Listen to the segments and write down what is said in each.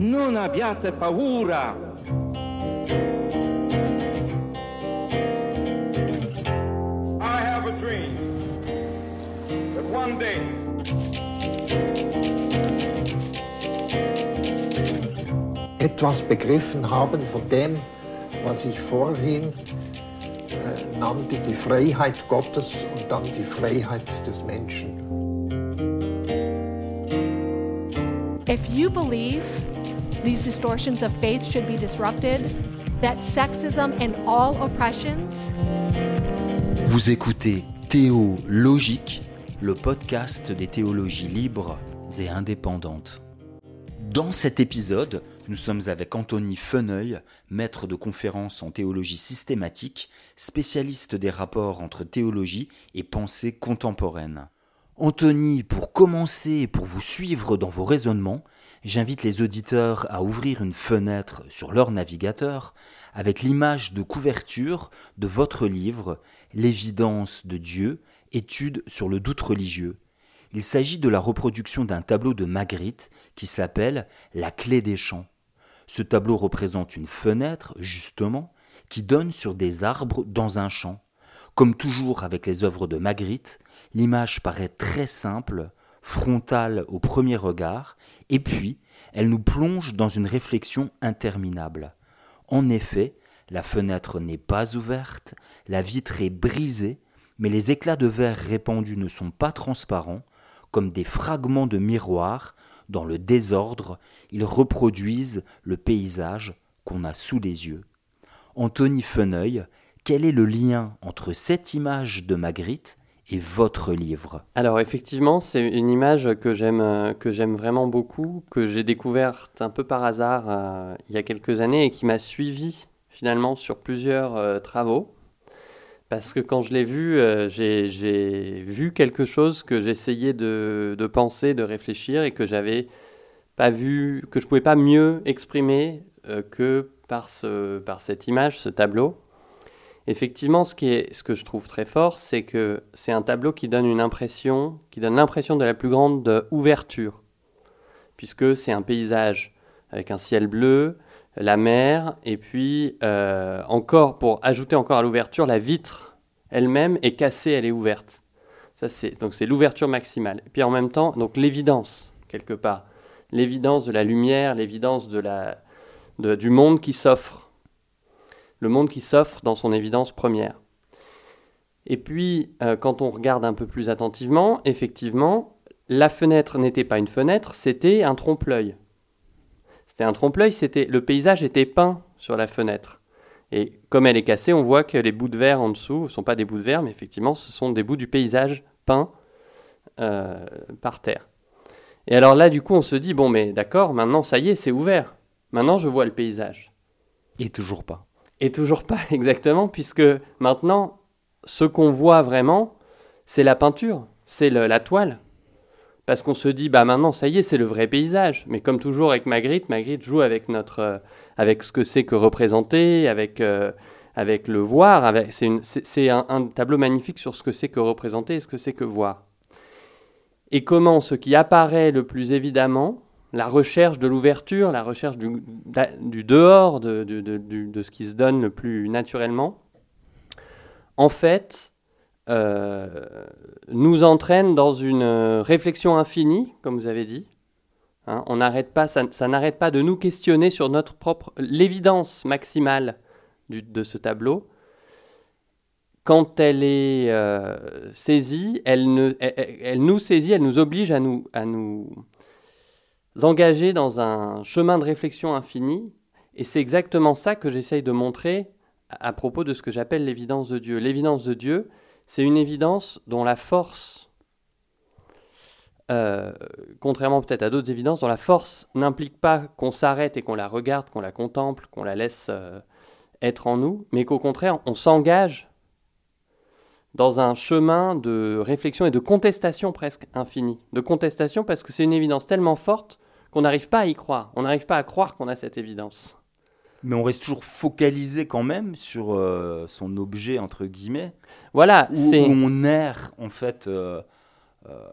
Non abbiate paura. I have a dream that one day etwas begriffen haben von dem, was ich vorhin äh, nannte, die Freiheit Gottes und dann die Freiheit des Menschen. If you believe these distortions of faith should be disrupted, that sexism and all oppressions Vous écoutez Théologique, le podcast des théologies libres et indépendantes. Dans cet épisode, nous sommes avec Anthony Feneuil, maître de conférences en théologie systématique, spécialiste des rapports entre théologie et pensée contemporaine. Anthony, pour commencer et pour vous suivre dans vos raisonnements, j'invite les auditeurs à ouvrir une fenêtre sur leur navigateur avec l'image de couverture de votre livre L'évidence de Dieu, étude sur le doute religieux. Il s'agit de la reproduction d'un tableau de Magritte qui s'appelle La clé des champs. Ce tableau représente une fenêtre, justement, qui donne sur des arbres dans un champ. Comme toujours avec les œuvres de Magritte, l'image paraît très simple, frontale au premier regard, et puis elle nous plonge dans une réflexion interminable. En effet, la fenêtre n'est pas ouverte, la vitre est brisée, mais les éclats de verre répandus ne sont pas transparents, comme des fragments de miroir, dans le désordre, ils reproduisent le paysage qu'on a sous les yeux. Anthony Feneuil, quel est le lien entre cette image de Magritte et votre livre Alors effectivement, c'est une image que j'aime que j'aime vraiment beaucoup, que j'ai découverte un peu par hasard euh, il y a quelques années et qui m'a suivi finalement sur plusieurs euh, travaux. Parce que quand je l'ai vu, euh, j'ai j'ai vu quelque chose que j'essayais de, de penser, de réfléchir et que j'avais pas vu, que je pouvais pas mieux exprimer euh, que par, ce, par cette image, ce tableau. Effectivement, ce, que je trouve très fort, c'est que c'est un tableau qui donne une impression, qui donne l'impression de la plus grande ouverture, puisque c'est un paysage avec un ciel bleu, la mer, et puis euh, encore, pour ajouter encore à l'ouverture, la vitre elle-même est cassée, elle est ouverte. Ça, c'est, donc c'est l'ouverture maximale. Et puis en même temps, donc l'évidence, quelque part. L'évidence de la lumière, l'évidence de la, du monde qui s'offre. Le monde qui s'offre dans son évidence première. Et puis, euh, quand on regarde un peu plus attentivement, effectivement, la fenêtre n'était pas une fenêtre, c'était un trompe-l'œil. C'était un trompe-l'œil, c'était le paysage était peint sur la fenêtre. Et comme elle est cassée, on voit que les bouts de verre en dessous ne sont pas des bouts de verre, mais effectivement, ce sont des bouts du paysage peint euh, par terre. Et alors là, du coup, on se dit bon, mais d'accord, maintenant, ça y est, c'est ouvert. Maintenant, je vois le paysage. Et toujours pas. Et toujours pas exactement, puisque maintenant, ce qu'on voit vraiment, c'est la peinture, c'est la toile. Parce qu'on se dit, bah maintenant, ça y est, c'est le vrai paysage. Mais comme toujours avec Magritte, Magritte joue avec, notre, euh, avec ce que c'est que représenter, avec, euh, avec le voir. C'est un, un tableau magnifique sur ce que c'est que représenter et ce que c'est que voir. Et comment ce qui apparaît le plus évidemment, la recherche de l'ouverture, la recherche du, dehors, de, ce qui se donne le plus naturellement, en fait, euh, nous entraîne dans une réflexion infinie, comme vous avez dit. Hein, on n'arrête pas, ça, ça n'arrête pas de nous questionner sur notre propre l'évidence maximale de ce tableau. Quand elle est euh, saisie, elle, nous saisit, elle nous oblige à nous engager dans un chemin de réflexion infini. Et c'est exactement ça que j'essaye de montrer à, propos de ce que j'appelle l'évidence de Dieu. L'évidence de Dieu, c'est une évidence dont la force, euh, contrairement peut-être à d'autres évidences, dont la force n'implique pas qu'on s'arrête et qu'on la regarde, qu'on la contemple, qu'on la laisse euh, être en nous, mais qu'au contraire, on s'engage dans un chemin de réflexion et de contestation presque infini. De contestation parce que c'est une évidence tellement forte qu'on n'arrive pas à y croire. On n'arrive pas à croire qu'on a cette évidence. Mais on reste toujours focalisé quand même sur euh, son objet, entre guillemets, Voilà, c'est... où on erre, en fait, euh, euh,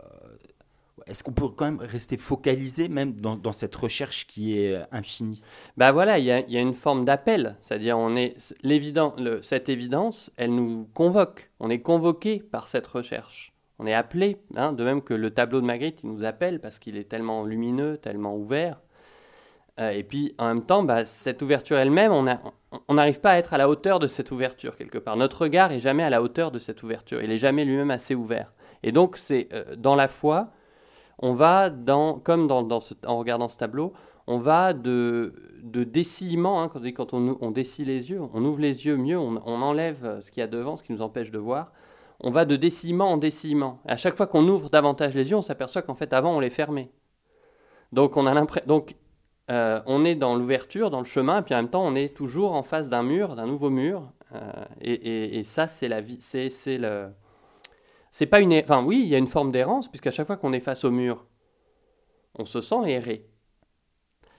est-ce qu'on peut quand même rester focalisé même dans, cette recherche qui est infinie? Bah voilà, il y, y, a une forme d'appel, c'est-à-dire on est l'évident, cette évidence, elle nous convoque, on est convoqué par cette recherche, on est appelé, hein, de même que le tableau de Magritte, il nous appelle parce qu'il est tellement lumineux, tellement ouvert. Euh, et puis en même temps, bah, cette ouverture elle-même, on n'arrive pas à être à la hauteur de cette ouverture quelque part. Notre regard est jamais à la hauteur de cette ouverture, il est jamais lui-même assez ouvert. Et donc c'est euh, dans la foi on va, dans, comme en regardant ce tableau, on va de, de hein, quand, on, on les yeux, on ouvre les yeux mieux, on, enlève ce qu'il y a devant, ce qui nous empêche de voir, on va de décillement en décillement. à chaque fois qu'on ouvre davantage les yeux, on s'aperçoit qu'en fait avant on les fermait. Donc on a l'impression, donc euh, on est dans l'ouverture, dans le chemin, et puis en même temps on est toujours en face d'un mur, d'un nouveau mur, euh, et, et, ça c'est la vie, c'est le c'est pas une. Enfin, oui, il y a une forme d'errance, puisqu'à chaque fois qu'on est face au mur, on se sent errer.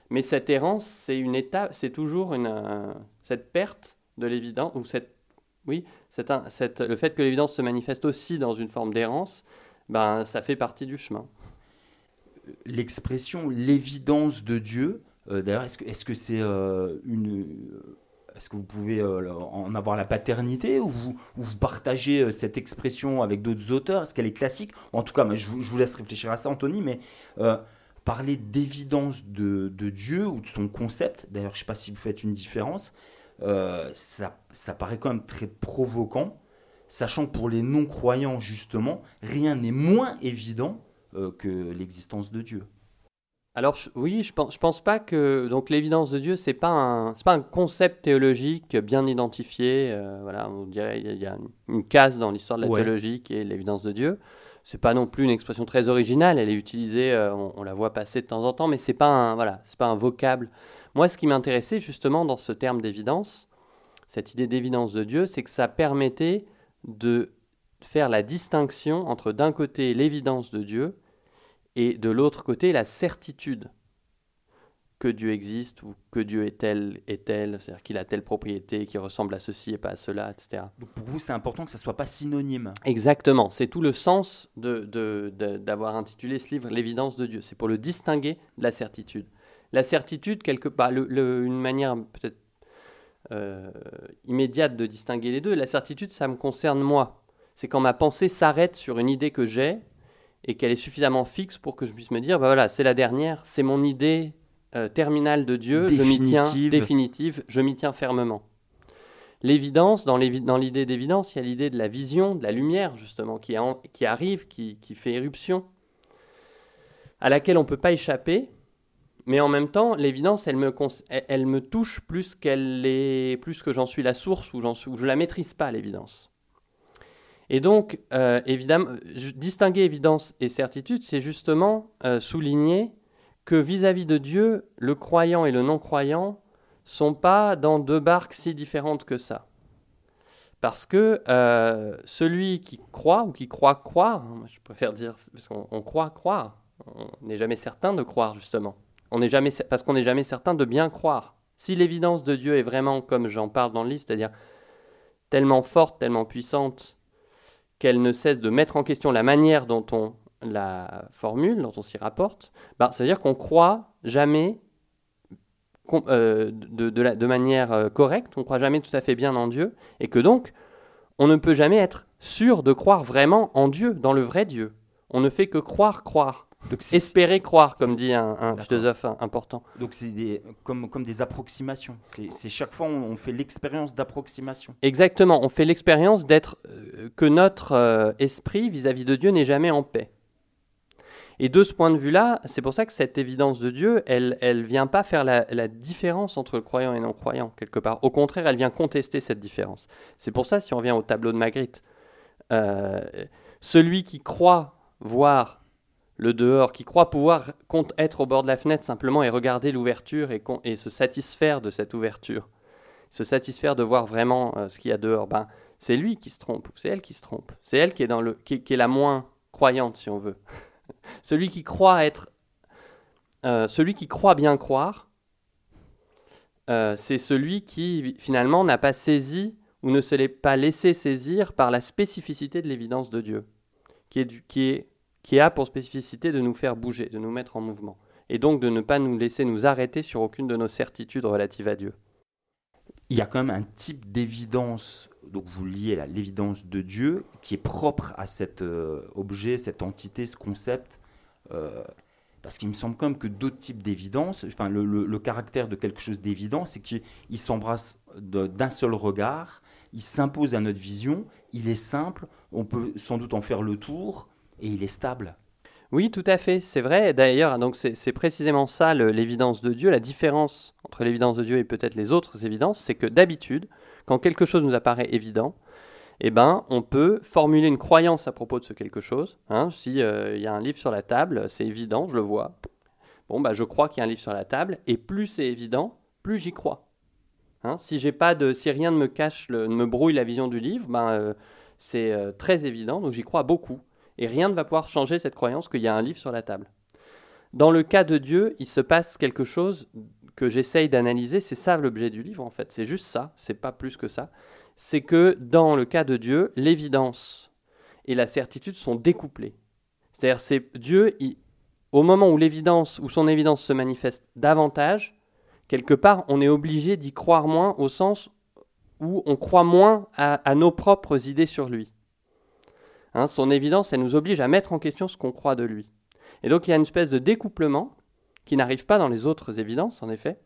Mais cette errance, c'est une étape, c'est toujours une, cette perte de l'évidence, ou cette, oui, cette, cette, le fait que l'évidence se manifeste aussi dans une forme d'errance, ben, ça fait partie du chemin. L'expression l'évidence de Dieu, euh, d'ailleurs, est-ce que c'est -ce euh, une est-ce que vous pouvez euh, en avoir la paternité ou vous, partagez euh, cette expression avec d'autres auteurs? Est-ce qu'elle est classique? En tout cas, je, vous, laisse réfléchir à ça, Anthony, mais euh, parler d'évidence de, Dieu ou de son concept, d'ailleurs, je ne sais pas si vous faites une différence, ça, ça paraît quand même très provoquant, sachant que pour les non-croyants, justement, rien n'est moins évident que l'existence de Dieu. Alors oui, je pense, je pense pas que donc l'évidence de Dieu c'est pas un pas un concept théologique bien identifié. Euh, voilà, on dirait il y, a une case dans l'histoire de la théologie qui est l'évidence de Dieu. C'est pas non plus une expression très originale. Elle est utilisée, euh, on, la voit passer de temps en temps, mais c'est pas un voilà, c'est pas un vocable. Moi, ce qui m'intéressait justement dans ce terme d'évidence, cette idée d'évidence de Dieu, c'est que ça permettait de faire la distinction entre d'un côté l'évidence de Dieu et de l'autre côté la certitude que Dieu existe ou que Dieu est tel et tel, c'est-à-dire qu'il a telle propriété, qui ressemble à ceci et pas à cela, etc. Donc pour vous, c'est important que ça ne soit pas synonyme. Exactement, c'est tout le sens d'avoir de, de, intitulé ce livre L'évidence de Dieu, c'est pour le distinguer de la certitude. La certitude, quelque part, une manière peut-être euh, immédiate de distinguer les deux, la certitude, ça me concerne moi. C'est quand ma pensée s'arrête sur une idée que j'ai et qu'elle est suffisamment fixe pour que je puisse me dire, bah voilà, c'est la dernière, c'est mon idée euh, terminale de Dieu, je m'y tiens, définitive, je m'y tiens fermement. L'évidence, dans l'idée d'évidence, il y a l'idée de la vision, de la lumière, justement, qui, qui arrive, qui, qui, fait éruption, à laquelle on ne peut pas échapper, mais en même temps, l'évidence, elle me, elle, me touche plus, qu'elle est, plus que j'en suis la source ou, ou je ne la maîtrise pas, l'évidence. Et donc, euh, évidemment, distinguer évidence et certitude, c'est justement euh, souligner que vis-à-vis de Dieu, le croyant et le non-croyant sont pas dans deux barques si différentes que ça. Parce que euh, celui qui croit ou qui croit croire, hein, je préfère dire, parce qu'on croit croire, on n'est jamais certain de croire justement. On jamais, parce qu'on n'est jamais certain de bien croire. Si l'évidence de Dieu est vraiment, comme j'en parle dans le livre, c'est-à-dire tellement forte, tellement puissante, qu'elle ne cesse de mettre en question la manière dont on la formule, dont on s'y rapporte, bah, ça veut dire qu'on croit jamais euh, de, de, manière euh, correcte, on croit jamais tout à fait bien en Dieu, et que donc on ne peut jamais être sûr de croire vraiment en Dieu, dans le vrai Dieu. On ne fait que croire, croire. Donc Espérer croire, comme dit un, philosophe important. Donc c'est comme, comme des approximations. C'est chaque fois on, on fait l'expérience d'approximation. Exactement, on fait l'expérience d'être euh, que notre euh, esprit vis-à-vis de Dieu n'est jamais en paix. Et de ce point de vue-là, c'est pour ça que cette évidence de Dieu, elle ne vient pas faire la, différence entre le croyant et non-croyant, quelque part. Au contraire, elle vient contester cette différence. C'est pour ça, si on revient au tableau de Magritte, euh, celui qui croit voir le dehors, qui croit pouvoir être au bord de la fenêtre simplement et regarder l'ouverture et, se satisfaire de cette ouverture, se satisfaire de voir vraiment euh, ce qu'il y a dehors, ben, c'est lui qui se trompe, c'est elle qui se trompe, c'est elle qui est, dans le, qui, est la moins croyante, si on veut. celui qui croit être, euh, celui qui croit bien croire, euh, c'est celui qui finalement n'a pas saisi ou ne se l'est pas laissé saisir par la spécificité de l'évidence de Dieu, qui qui est qui a pour spécificité de nous faire bouger, de nous mettre en mouvement, et donc de ne pas nous laisser nous arrêter sur aucune de nos certitudes relatives à Dieu. Il y a quand même un type d'évidence, donc vous liez l'évidence de Dieu, qui est propre à cet euh, objet, cette entité, ce concept. Euh, parce qu'il me semble quand même que d'autres types d'évidence, enfin le, caractère de quelque chose d'évident, c'est qu'il s'embrasse d'un seul regard, il s'impose à notre vision, il est simple, on peut sans doute en faire le tour, et il est stable. Oui, tout à fait, c'est vrai. D'ailleurs, donc c'est précisément ça l'évidence de Dieu. La différence entre l'évidence de Dieu et peut-être les autres évidences, c'est que d'habitude, quand quelque chose nous apparaît évident, eh ben, on peut formuler une croyance à propos de ce quelque chose. Hein. si euh, il y a un livre sur la table, c'est évident, je le vois. Bon, bah, je crois qu'il y a un livre sur la table, et plus c'est évident, plus j'y crois. Hein. si j'ai pas de, si rien ne me cache, ne me brouille la vision du livre, ben, euh, c'est euh, très évident, donc j'y crois beaucoup. Et rien ne va pouvoir changer cette croyance qu'il y a un livre sur la table. Dans le cas de Dieu, il se passe quelque chose que j'essaye d'analyser, c'est ça l'objet du livre en fait, c'est juste ça, c'est pas plus que ça. C'est que dans le cas de Dieu, l'évidence et la certitude sont découplées. C'est-à-dire c'est Dieu, au moment où l'évidence, où son évidence se manifeste davantage, quelque part on est obligé d'y croire moins au sens où on croit moins à nos propres idées sur lui. Hein, son évidence, elle nous oblige à mettre en question ce qu'on croit de lui. Et donc il y a une espèce de découplement qui n'arrive pas dans les autres évidences, en effet,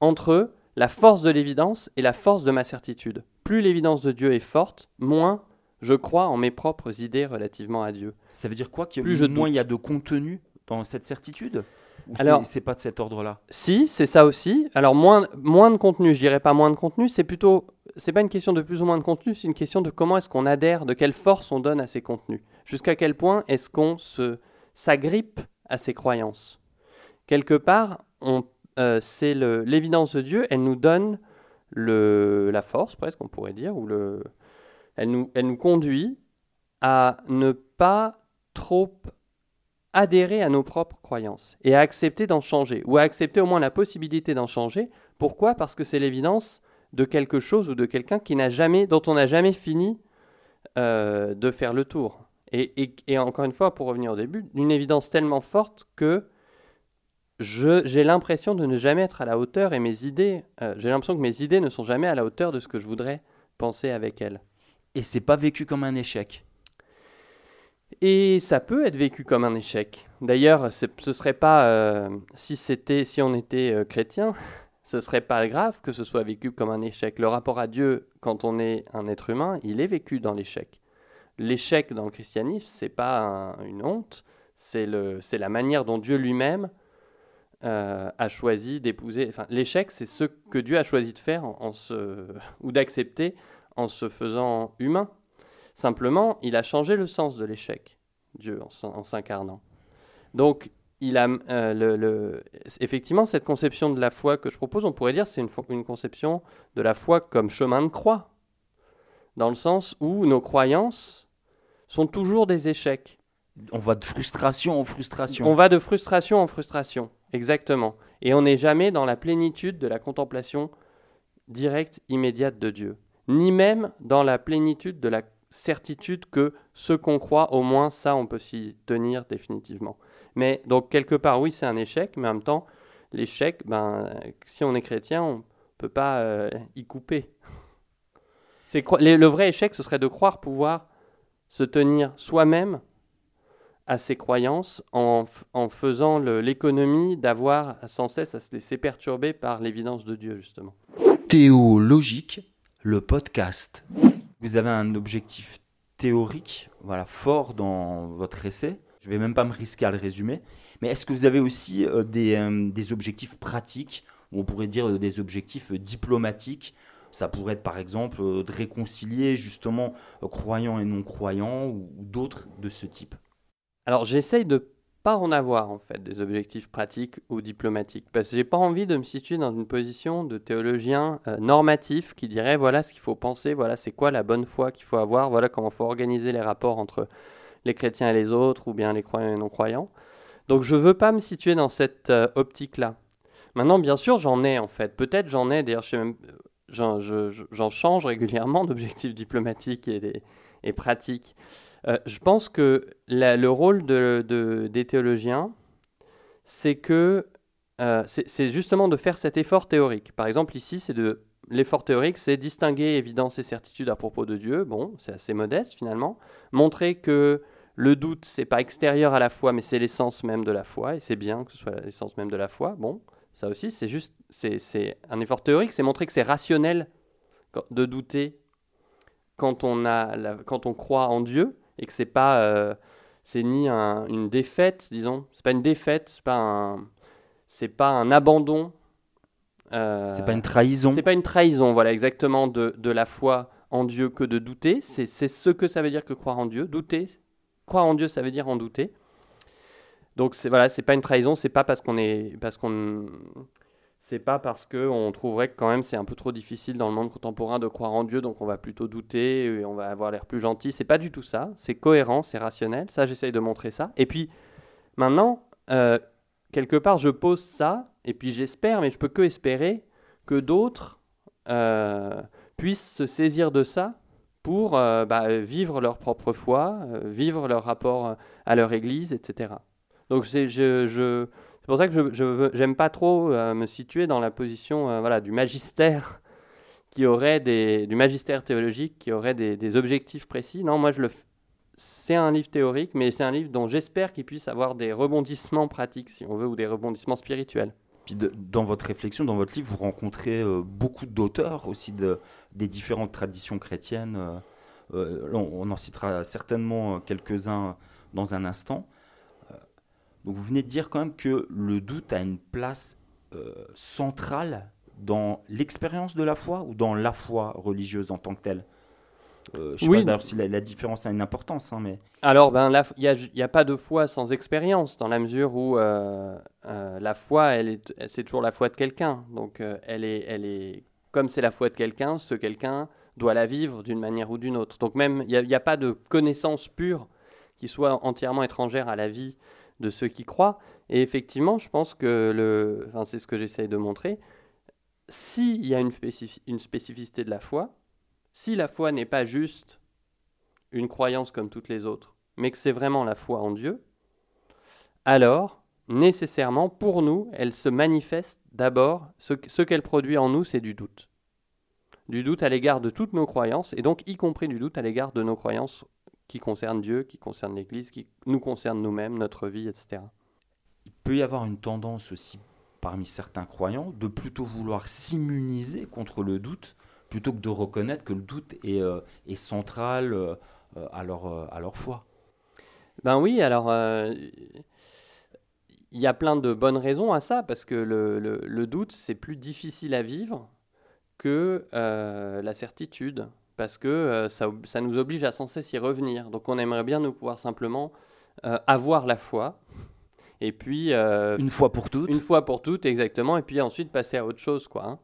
entre la force de l'évidence et la force de ma certitude. Plus l'évidence de Dieu est forte, moins je crois en mes propres idées relativement à Dieu. Ça veut dire quoi qu'il Plus moins il y a de contenu dans cette certitude? Ou Alors, c'est pas de cet ordre-là Si, c'est ça aussi. Alors moins, moins de contenu, je dirais pas moins de contenu, c'est plutôt c'est pas une question de plus ou moins de contenu, c'est une question de comment est-ce qu'on adhère, de quelle force on donne à ces contenus. Jusqu'à quel point est-ce qu'on se s'agrippe à ces croyances. Quelque part, euh, c'est l'évidence de Dieu, elle nous donne le, la force, presque, on pourrait dire, ou le, elle, nous, elle nous conduit à ne pas trop adhérer à nos propres croyances et à accepter d'en changer, ou à accepter au moins la possibilité d'en changer. Pourquoi? Parce que c'est l'évidence de quelque chose ou de quelqu'un qui n'a jamais, dont on n'a jamais fini euh, de faire le tour. Et, encore une fois, pour revenir au début, une évidence tellement forte que j'ai l'impression de ne jamais être à la hauteur et mes idées, euh, j'ai l'impression que mes idées ne sont jamais à la hauteur de ce que je voudrais penser avec elles. Et c'est pas vécu comme un échec. Et ça peut être vécu comme un échec. D'ailleurs, ce serait pas euh, si c'était si on était chrétien, ce serait pas grave que ce soit vécu comme un échec. Le rapport à Dieu, quand on est un être humain, il est vécu dans l'échec. L'échec dans le christianisme, c'est pas une honte, c'est la manière dont Dieu lui-même euh, a choisi d'épouser. Enfin, l'échec, c'est ce que Dieu a choisi de faire en, ou d'accepter en se faisant humain. Simplement, il a changé le sens de l'échec, Dieu, en s'incarnant. Donc, il a euh, le, effectivement cette conception de la foi que je propose, on pourrait dire c'est une, une, conception de la foi comme chemin de croix, dans le sens où nos croyances sont toujours des échecs. On va de frustration en frustration. On va de frustration en frustration, exactement. Et on n'est jamais dans la plénitude de la contemplation directe, immédiate de Dieu, ni même dans la plénitude de la certitude que ce qu'on croit, au moins ça, on peut s'y tenir définitivement. Mais donc quelque part, oui, c'est un échec, mais en même temps, l'échec, ben, si on est chrétien, on ne peut pas euh, y couper. le vrai échec, ce serait de croire pouvoir se tenir soi-même à ses croyances en, en faisant l'économie d'avoir sans cesse à se laisser perturber par l'évidence de Dieu, justement. Théologique, le podcast. Vous avez un objectif théorique voilà, fort dans votre essai je ne vais même pas me risquer à le résumer. Mais est-ce que vous avez aussi euh, euh, des, objectifs pratiques, ou on pourrait dire euh, des objectifs diplomatiques? Ça pourrait être par exemple de réconcilier justement croyants et non-croyants, ou, d'autres de ce type? Alors j'essaye de pas en avoir en fait des objectifs pratiques ou diplomatiques parce que j'ai pas envie de me situer dans une position de théologien normatif qui dirait voilà ce qu'il faut penser, voilà c'est quoi la bonne foi qu'il faut avoir, voilà comment faut organiser les rapports entre les chrétiens et les autres, ou bien les croyants et les non-croyants. Donc je veux pas me situer dans cette euh, optique-là. Maintenant, bien sûr, j'en ai en fait. Peut-être j'en ai, d'ailleurs, j'en change régulièrement d'objectifs diplomatiques et, et, pratiques. Euh, je pense que le rôle de, de- des théologiens, c'est que euh, c'est justement de faire cet effort théorique. Par exemple, ici, c'est de l'effort théorique, c'est distinguer évidence et certitude à propos de Dieu. Bon, c'est assez modeste finalement. Montrer que le doute, c'est pas extérieur à la foi, mais c'est l'essence même de la foi, et c'est bien que ce soit l'essence même de la foi. Bon, ça aussi, c'est juste, c'est un effort théorique, c'est montrer que c'est rationnel de douter quand on a, quand on croit en Dieu et que c'est pas, euh, c'est ni un- une défaite, disons, c'est pas une défaite, c'est pas un, c'est pas un abandon. euh, C'est pas une trahison. c'est pas une trahison, voilà, exactement, de, de la foi en Dieu que de douter. C'est ce que ça veut dire que croire en Dieu. Douter, croire en Dieu, ça veut dire en douter. Donc c'est voilà, c'est pas une trahison, c'est pas parce qu'on est, parce qu'on, c'est pas parce que on trouverait que quand même c'est un peu trop difficile dans le monde contemporain de croire en Dieu, donc on va plutôt douter et on va avoir l'air plus gentil. C'est pas du tout ça. C'est cohérent, c'est rationnel. Ça, j'essaye de montrer ça. Et puis maintenant, euh, quelque part, je pose ça, et puis j'espère, mais je peux que espérer que d'autres euh, puissent se saisir de ça pour euh, bah, vivre leur propre foi, vivre leur rapport à leur Église, etc. Donc je, je, c'est pour ça que je j'aime pas trop euh, me situer dans la position euh, voilà, du magistère qui aurait des, du magistère théologique qui aurait des, objectifs précis. Non, moi je le c'est un livre théorique, mais c'est un livre dont j'espère qu'il puisse avoir des rebondissements pratiques, si on veut, ou des rebondissements spirituels. Puis dans votre réflexion, dans votre livre, vous rencontrez euh, beaucoup d'auteurs aussi de, des différentes traditions chrétiennes. on, en citera certainement quelques-uns dans un instant. Donc vous venez de dire quand même que le doute a une place euh, centrale dans l'expérience de la foi ou dans la foi religieuse en tant que telle? Euh, je sais Oui. pas d'ailleurs si la, la différence a une importance, hein, mais Alors, ben, il n'y a, pas de foi sans expérience, dans la mesure où euh, euh, la foi, elle est, elle- c'est toujours la foi de quelqu'un. Donc, elle est, elle est, comme c'est la foi de quelqu'un, ce quelqu'un doit la vivre d'une manière ou d'une autre. Donc, même, il n'y a pas de connaissance pure qui soit entièrement étrangère à la vie de ceux qui croient. Et effectivement, je pense que le, enfin, c'est ce que j'essaye de montrer. S'il y a une, spécifi- une spécificité de la foi, si la foi n'est pas juste une croyance comme toutes les autres, mais que c'est vraiment la foi en Dieu, alors, nécessairement, pour nous, elle se manifeste d'abord, ce qu'elle produit en nous, c'est du doute. Du doute à l'égard de toutes nos croyances, et donc y compris du doute à l'égard de nos croyances qui concernent Dieu, qui concernent l'Église, qui nous concernent nous-mêmes, notre vie, etc. il peut y avoir une tendance aussi parmi certains croyants de plutôt vouloir s'immuniser contre le doute plutôt que de reconnaître que le doute est, euh, est central euh, à, leur, euh, à leur foi. Ben oui, alors il y a plein de bonnes raisons à ça, parce que le, le- le doute, c'est plus difficile à vivre que la certitude, parce que euh, ça, nous oblige à sans cesse y revenir. Donc on aimerait bien nous pouvoir simplement euh, avoir la foi, et puis euh, Une fois pour toutes, une fois pour toutes, exactement, et puis ensuite passer à autre chose, quoi. hein.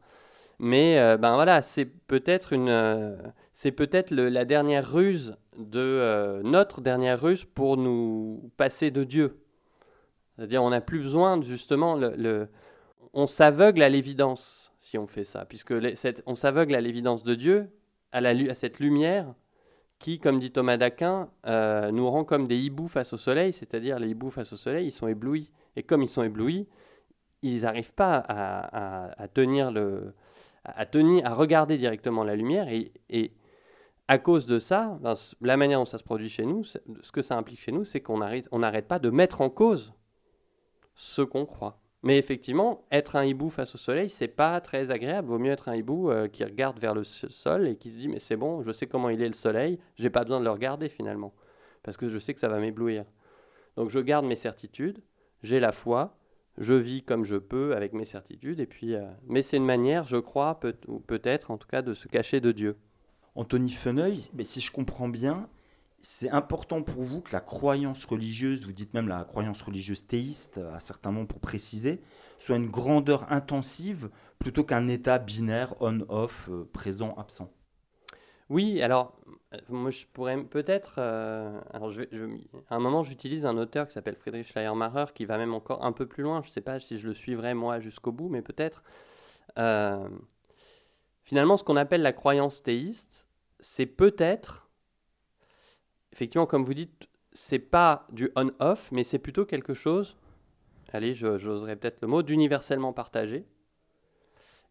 Mais ben voilà, c'est peut-être une, c'est peut-être la dernière ruse de notre dernière ruse pour nous passer de Dieu. C'est-à-dire, on n'a plus besoin de, justement, le, le- on s'aveugle à l'évidence si on fait ça, puisque les- cette- on s'aveugle à l'évidence de Dieu, à, cette lumière qui, comme dit Thomas d'Aquin, euh, nous rend comme des hiboux face au soleil, c'est-à-dire les hiboux face au soleil, ils sont éblouis. Et comme ils sont éblouis, ils n'arrivent pas à, tenir le, à tenir, à regarder directement la lumière. Et, à cause de ça, ben, la manière dont ça se produit chez nous, ce que ça implique chez nous, c'est qu'on n'arrête on n'arrête pas de mettre en cause ce qu'on croit. Mais effectivement, être un hibou face au soleil, c'est pas très agréable. Vaut mieux être un hibou euh, qui regarde vers le sol et qui se dit mais c'est bon, je sais comment il est le soleil, j'ai pas besoin de le regarder finalement, parce que je sais que ça va m'éblouir. Donc je garde mes certitudes, j'ai la foi, je vis comme je peux avec mes certitudes, et puis, euh, mais c'est une manière, je crois, peut-être en tout cas, de se cacher de Dieu. Anthony Feneuil, mais si je comprends bien, c'est important pour vous que la croyance religieuse, vous dites même la croyance religieuse théiste, à certains moments pour préciser, soit une grandeur intensive plutôt qu'un état binaire on-off, euh, présent-absent. Oui, alors, euh, moi je pourrais peut-être. euh, alors, je vais- à un moment, j'utilise un auteur qui s'appelle Friedrich Schleiermacher qui va même encore un peu plus loin. Je ne sais pas si je le suivrai moi jusqu'au bout, mais peut-être. Finalement, ce qu'on appelle la croyance théiste, c'est peut-être effectivement, comme vous dites, c'est pas du on-off, mais c'est plutôt quelque chose, allez, j'oserais peut-être le mot, d'universellement partagé.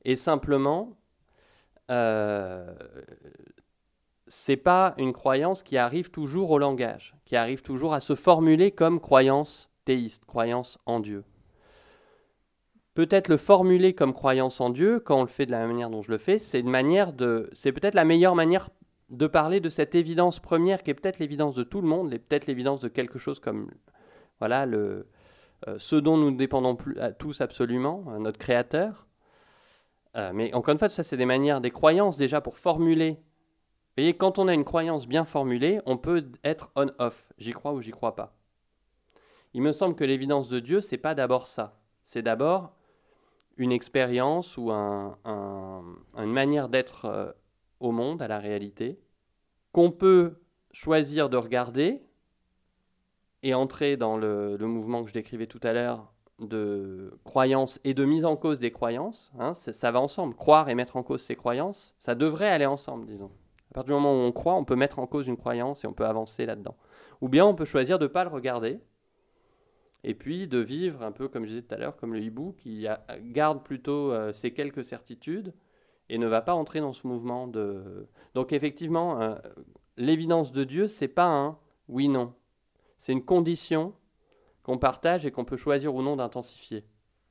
Et simplement, euh, c'est pas une croyance qui arrive toujours au langage, qui arrive toujours à se formuler comme croyance théiste, croyance en Dieu. Peut-être le formuler comme croyance en Dieu, quand on le fait de la manière dont je le fais, c'est une manière de, c'est peut-être la meilleure manière de parler de cette évidence première qui est peut-être l'évidence de tout le monde, peut-être l'évidence de quelque chose comme, voilà, le, euh, ce dont nous dépendons plus, tous absolument, euh, notre Créateur. Euh, mais encore une fois, ça c'est des manières, des croyances déjà pour formuler vous voyez, quand on a une croyance bien formulée, on peut être on-off. J'y crois ou j'y crois pas. Il me semble que l'évidence de Dieu, c'est pas d'abord ça. C'est d'abord une expérience ou un, une manière d'être euh, au monde, à la réalité, qu'on peut choisir de regarder et entrer dans le, mouvement que je décrivais tout à l'heure de croyance et de mise en cause des croyances. Hein, ça va ensemble. Croire et mettre en cause ses croyances, ça devrait aller ensemble, disons. À partir du moment où on croit, on peut mettre en cause une croyance et on peut avancer là-dedans. Ou bien on peut choisir de ne pas le regarder et puis de vivre un peu comme je disais tout à l'heure, comme le hibou qui garde plutôt euh, ses quelques certitudes et ne va pas entrer dans ce mouvement de. Donc effectivement, euh, l'évidence de Dieu, c'est pas un oui/non, c'est une condition qu'on partage et qu'on peut choisir ou non d'intensifier.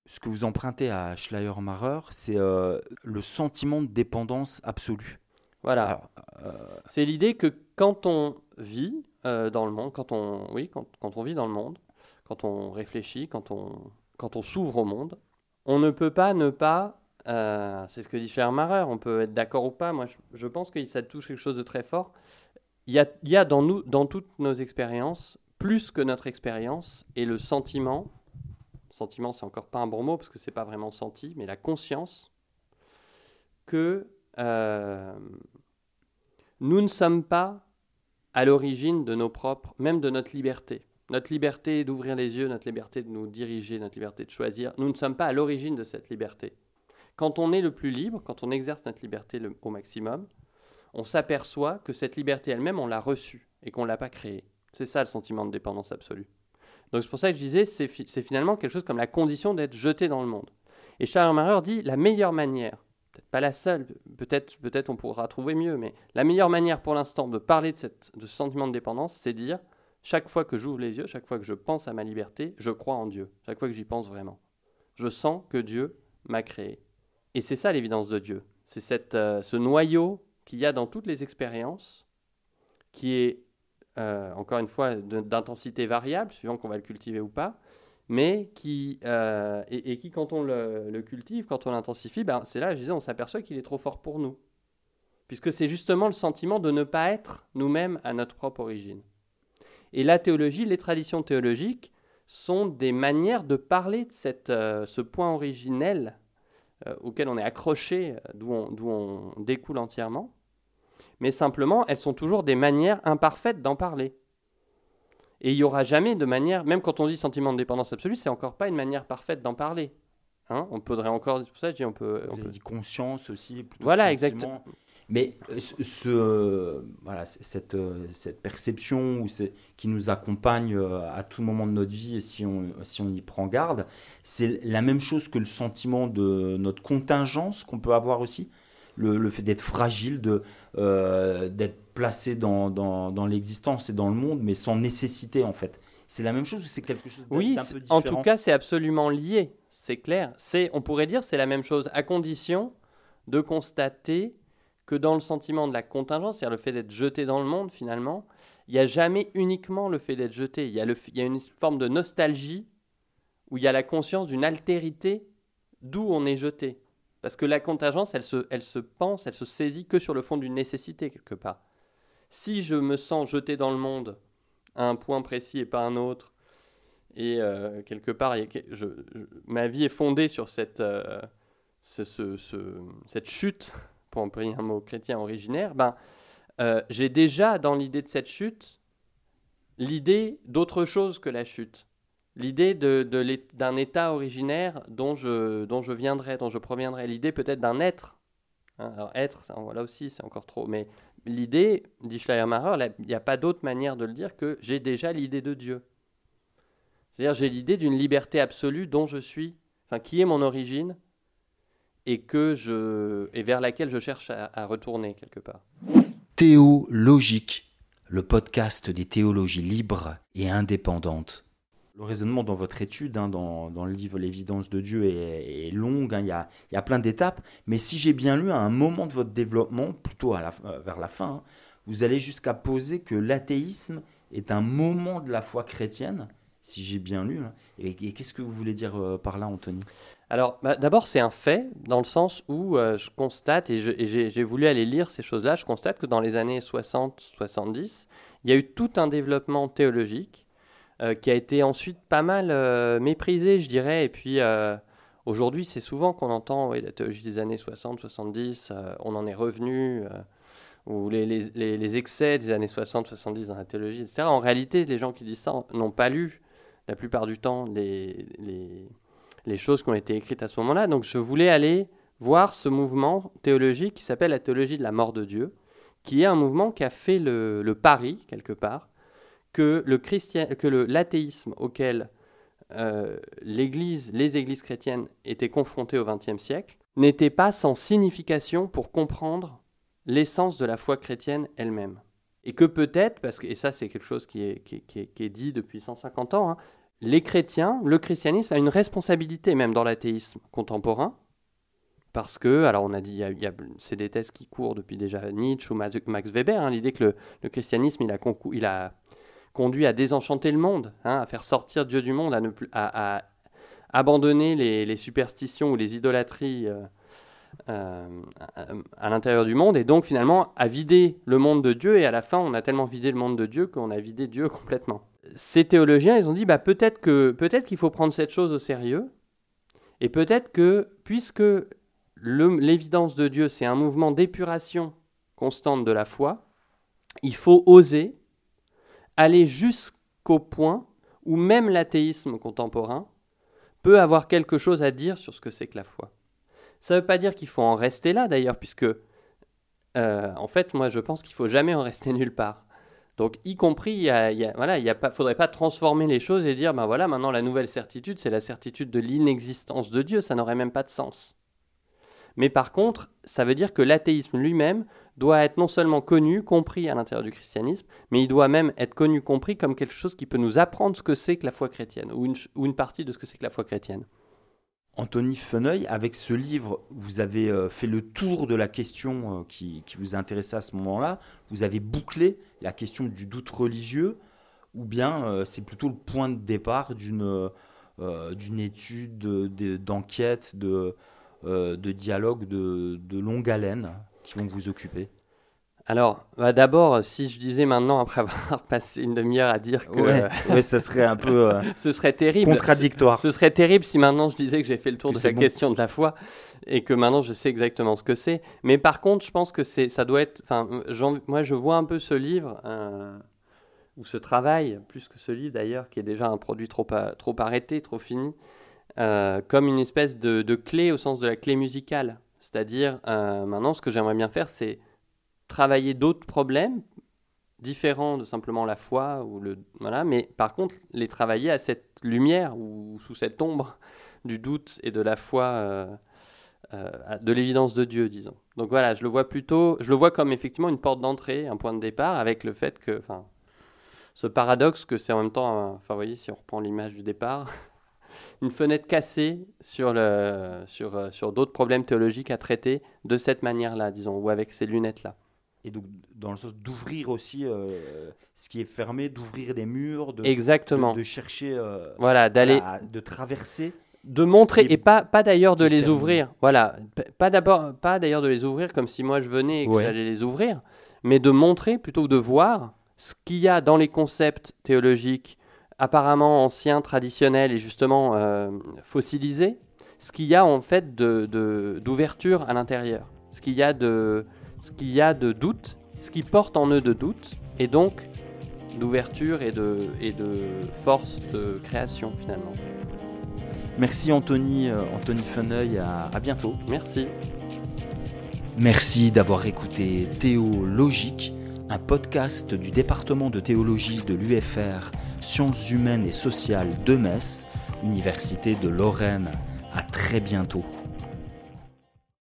Ce que vous empruntez à Schleiermacher, c'est euh, le sentiment de dépendance absolue. Voilà. Euh, c'est l'idée que quand on vit dans le monde, quand on, oui, quand, quand, on vit dans le monde, quand on réfléchit, quand on, quand on s'ouvre au monde, on ne peut pas ne pas, euh, c'est ce que dit Marrer, on peut être d'accord ou pas, moi je, pense que ça touche quelque chose de très fort. Il y a, il y a dans, nous, dans toutes nos expériences, plus que notre expérience, et le sentiment, sentiment c'est encore pas un bon mot parce que c'est pas vraiment senti, mais la conscience que euh, nous ne sommes pas à l'origine de nos propres, même de notre liberté. Notre liberté d'ouvrir les yeux, notre liberté de nous diriger, notre liberté de choisir, nous ne sommes pas à l'origine de cette liberté. Quand on est le plus libre, quand on exerce notre liberté au maximum, on s'aperçoit que cette liberté elle-même, on l'a reçue et qu'on ne l'a pas créée. C'est ça le sentiment de dépendance absolue. Donc c'est pour ça que je disais, c'est, finalement quelque chose comme la condition d'être jeté dans le monde. Et Charles Marer dit, la meilleure manière pas la seule, peut-être peut-être on pourra trouver mieux, mais la meilleure manière pour l'instant de parler de, de ce sentiment de dépendance, c'est dire chaque fois que j'ouvre les yeux, chaque fois que je pense à ma liberté, je crois en Dieu, chaque fois que j'y pense vraiment. Je sens que Dieu m'a créé. Et c'est ça l'évidence de Dieu. C'est cette, euh, ce noyau qu'il y a dans toutes les expériences, qui est, euh, encore une fois, d'intensité variable, suivant qu'on va le cultiver ou pas, mais qui, euh, et, qui, quand on le, cultive, quand on l'intensifie, ben, c'est là, je disais, on s'aperçoit qu'il est trop fort pour nous. Puisque c'est justement le sentiment de ne pas être nous-mêmes à notre propre origine. Et la théologie, les traditions théologiques, sont des manières de parler de cette, ce point originel euh, auquel on est accroché, d'où on, on découle entièrement. Mais simplement, elles sont toujours des manières imparfaites d'en parler. Et il n'y aura jamais de manière, même quand on dit sentiment de dépendance absolue, c'est encore pas une manière parfaite d'en parler. Hein on pourrait encore, pour ça, je dis, on peut. On peut... dit conscience aussi. Voilà, exactement. Mais euh, ce, voilà, cette, euh, cette perception qui nous accompagne euh, à tout moment de notre vie, si on, si on y prend garde, c'est la même chose que le sentiment de notre contingence qu'on peut avoir aussi le, fait d'être fragile, de, euh, d'être placé dans, dans, l'existence et dans le monde, mais sans nécessité en fait. C'est la même chose ou c'est quelque chose oui, d'un peu différent? en tout cas, c'est absolument lié, c'est clair. C'est, on pourrait dire c'est la même chose, à condition de constater que dans le sentiment de la contingence, c'est-à-dire le fait d'être jeté dans le monde finalement, il n'y a jamais uniquement le fait d'être jeté, il y, a une forme de nostalgie où il y a la conscience d'une altérité d'où on est jeté. Parce que la contingence, elle se, elle se pense, elle se saisit que sur le fond d'une nécessité, quelque part. Si je me sens jeté dans le monde à un point précis et pas un autre, et euh, quelque part, ma vie est fondée sur cette, euh, ce, ce, cette chute, pour employer un mot chrétien originaire, ben, euh, j'ai déjà dans l'idée de cette chute l'idée d'autre chose que la chute l'idée d'un état originaire dont je, dont je viendrai, dont je proviendrai, l'idée peut-être d'un être hein. Alors être, ça, là aussi, c'est encore trop. Mais l'idée, dit Schleiermacher, il n'y a pas d'autre manière de le dire que j'ai déjà l'idée de Dieu. C'est-à-dire j'ai l'idée d'une liberté absolue dont je suis, enfin qui est mon origine et que je et vers laquelle je cherche à, à retourner quelque part. Théologique, le podcast des théologies libres et indépendantes. Le raisonnement dans votre étude, hein, dans, dans, le livre L'évidence de Dieu, est, est long, hein, il, y a, il, y a, plein d'étapes, mais si j'ai bien lu, à un moment de votre développement, plutôt à la, euh, vers la fin, hein, vous allez jusqu'à poser que l'athéisme est un moment de la foi chrétienne, si j'ai bien lu. hein. Et, et qu'est-ce que vous voulez dire euh, par là, Anthony? Alors, bah, d'abord, c'est un fait, dans le sens où euh, je constate, et, j'ai voulu aller lire ces choses-là, je constate que dans les années 60-70, il y a eu tout un développement théologique euh, qui a été ensuite pas mal euh, méprisé, je dirais, et puis aujourd'hui, c'est souvent qu'on entend la théologie des années 60-70, euh, on en est revenu, ou les- les excès des années 60-70 dans la théologie, etc. En réalité, les gens qui disent ça n'ont pas lu, la plupart du temps, les, les, choses qui ont été écrites à ce moment-là. Donc je voulais aller voir ce mouvement théologique qui s'appelle la théologie de la mort de Dieu, qui est un mouvement qui a fait le, pari, quelque part, que le que l'athéisme auquel euh, les églises chrétiennes étaient confrontées au XXe siècle n'était pas sans signification pour comprendre l'essence de la foi chrétienne elle-même. Et que peut-être, parce que, et ça c'est quelque chose qui est dit depuis 150 ans, hein, les chrétiens, le christianisme a une responsabilité même dans l'athéisme contemporain, parce que, alors on a dit, il y a- a- c'est des thèses qui courent depuis déjà Nietzsche ou Ma- Max Weber, hein, l'idée que le, christianisme, il a, conduit à désenchanter le monde, hein, à faire sortir Dieu du monde, à, abandonner les, superstitions ou les idolâtries euh, euh, à l'intérieur du monde, et donc finalement à vider le monde de Dieu, et à la fin on a tellement vidé le monde de Dieu qu'on a vidé Dieu complètement. Ces théologiens, ils ont dit, bah, peut-être que peut-être qu'il faut prendre cette chose au sérieux, et peut-être que, puisque l'évidence de Dieu, c'est un mouvement d'épuration constante de la foi, il faut oser aller jusqu'au point où même l'athéisme contemporain peut avoir quelque chose à dire sur ce que c'est que la foi. Ça ne veut pas dire qu'il faut en rester là d'ailleurs, puisque euh, en fait, moi je pense qu'il faut jamais en rester nulle part. Donc, y compris, il y faudrait pas transformer les choses et dire, ben voilà, maintenant la nouvelle certitude, c'est la certitude de l'inexistence de Dieu. Ça n'aurait même pas de sens. Mais par contre, ça veut dire que l'athéisme lui-même doit être non seulement connu, compris à l'intérieur du christianisme, mais il doit même être connu, compris comme quelque chose qui peut nous apprendre ce que c'est que la foi chrétienne, ou une partie de ce que c'est que la foi chrétienne. Anthony Feneuil, avec ce livre, vous avez euh, fait le tour de la question euh, qui, vous intéressait à ce moment-là. Vous avez bouclé la question du doute religieux, ou bien euh, c'est plutôt le point de départ d'une d'une étude, de- de- d'enquête, de, de dialogue de, de longue haleine qui vont vous occuper? Alors, bah, d'abord, si je disais maintenant, après avoir passé une demi-heure à dire que Ouais, euh, ouais, ça serait un peu euh, ce serait terrible. contradictoire. Ce serait terrible si maintenant je disais que j'ai fait le tour Que de la bon. question de la foi et que maintenant je sais exactement ce que c'est. Mais par contre, je pense que c'est, ça doit être. Enfin, moi, je vois un peu ce livre euh, ou ce travail, plus que ce livre d'ailleurs, qui est déjà un produit trop, trop arrêté, trop fini, comme une espèce de, de clé au sens de la clé musicale. C'est-à-dire, maintenant, ce que j'aimerais bien faire, c'est travailler d'autres problèmes différents de simplement la foi ou le voilà mais par contre les travailler à cette lumière ou sous cette ombre du doute et de la foi euh, euh, de l'évidence de Dieu disons. Donc voilà je le vois plutôt je le vois comme effectivement une porte d'entrée un point de départ avec le fait que enfin ce paradoxe que c'est en même temps un- enfin vous voyez si on reprend l'image du départ une fenêtre cassée sur le sur euh, sur d'autres problèmes théologiques à traiter de cette manière là disons ou avec ces lunettes là Et donc, dans le sens d'ouvrir aussi euh, ce qui est fermé, d'ouvrir les murs, de, exactement de, de chercher, euh, voilà d'aller à- de traverser. de montrer est- et pas pas d'ailleurs de les ouvrir voilà pas d'abord pas d'ailleurs de les ouvrir comme si moi je venais et que Ouais. j'allais les ouvrir mais de montrer plutôt que de voir ce qu'il y a dans les concepts théologiques apparemment anciens traditionnels et justement euh, fossilisés ce qu'il y a en fait de- d'ouverture à l'intérieur ce qu'il y a de ce qu'il y a de doute ce qui porte en eux de doute et donc d'ouverture et de et de force de création finalement Merci Anthony, euh, Anthony Feneuil, à, à bientôt. merci Merci d'avoir écouté Théologique, un podcast du département de théologie de l'UFR, Sciences humaines et sociales de Metz, Université de Lorraine. À très bientôt.